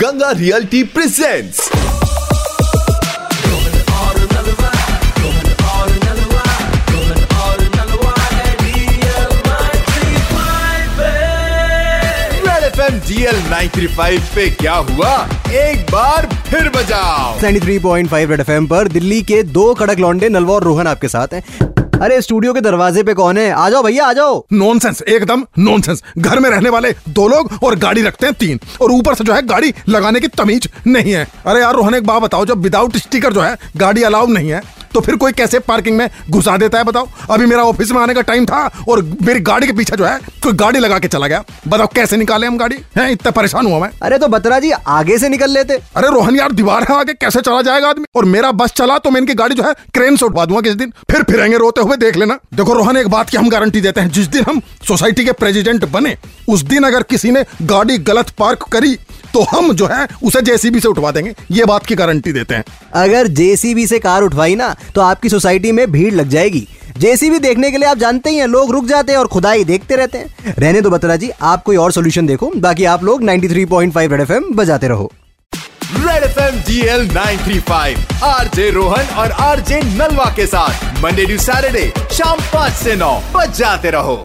Ganga realty presents. Red F M G L पे क्या हुआ? एक बार फिर बजाओ। 93.5 रेड एफएम पर दिल्ली के दो कड़क लौंडे नलवा और रोहन आपके साथ हैं। अरे, स्टूडियो के दरवाजे पे कौन है? आ जाओ भैया, आ जाओ। नॉनसेंस एकदम नॉनसेंस घर में रहने वाले दो लोग और गाड़ी रखते हैं तीन। और ऊपर से जो है गाड़ी लगाने की तमीज नहीं है। अरे यार, रोहन, एक बात बताओ, जब विदाउट स्टिकर जो है, गाड़ी अलाउड नहीं है तो फिर कोई कैसे पार्किंग में घुसा देता है बताओ? अभी मेरा ऑफ़िस में आने का टाइम था और मेरी गाड़ी के पीछे जो है कोई गाड़ी लगा के चला गया। बताओ कैसे निकाले हम गाड़ी? है इतना परेशान हुआ मैं। अरे तो बतरा जी आगे से निकल लेते। अरे रोहन यार दीवार है आगे कैसे चला जाएगा आदमी? और मेरा बस चला तो मैं इनकी गाड़ी जो है क्रेन से उठवा दूँगा किस दिन। फिर फिरेंगे रोते हुए देख लेना। देखो रोहन एक बात की हम गारंटी देते हैं जिस दिन हम सोसाइटी के प्रेसिडेंट बने उस दिन अगर किसी ने गाड़ी गलत पार्क करी तो हम जो है उसे जेसीबी से उठवा देंगे। ये बात की गारंटी देते हैं। अगर जेसीबी से कार उठवाई ना तो आपकी सोसाइटी में भीड़ लग जाएगी। जेसीबी देखने के लिए आप जानते ही हैं लोग रुक जाते हैं और खुदाई देखते रहते हैं। रहने दो बत्रा जी आप कोई और सोल्यूशन देखो बाकी आप लोग 93.5 रेड एफएम बजाते रहो। Red F M G L RJ Rohan और आरजे नलवा के साथ मंडे टू सैटरडे शाम पाँच से नौ बजाते रहो।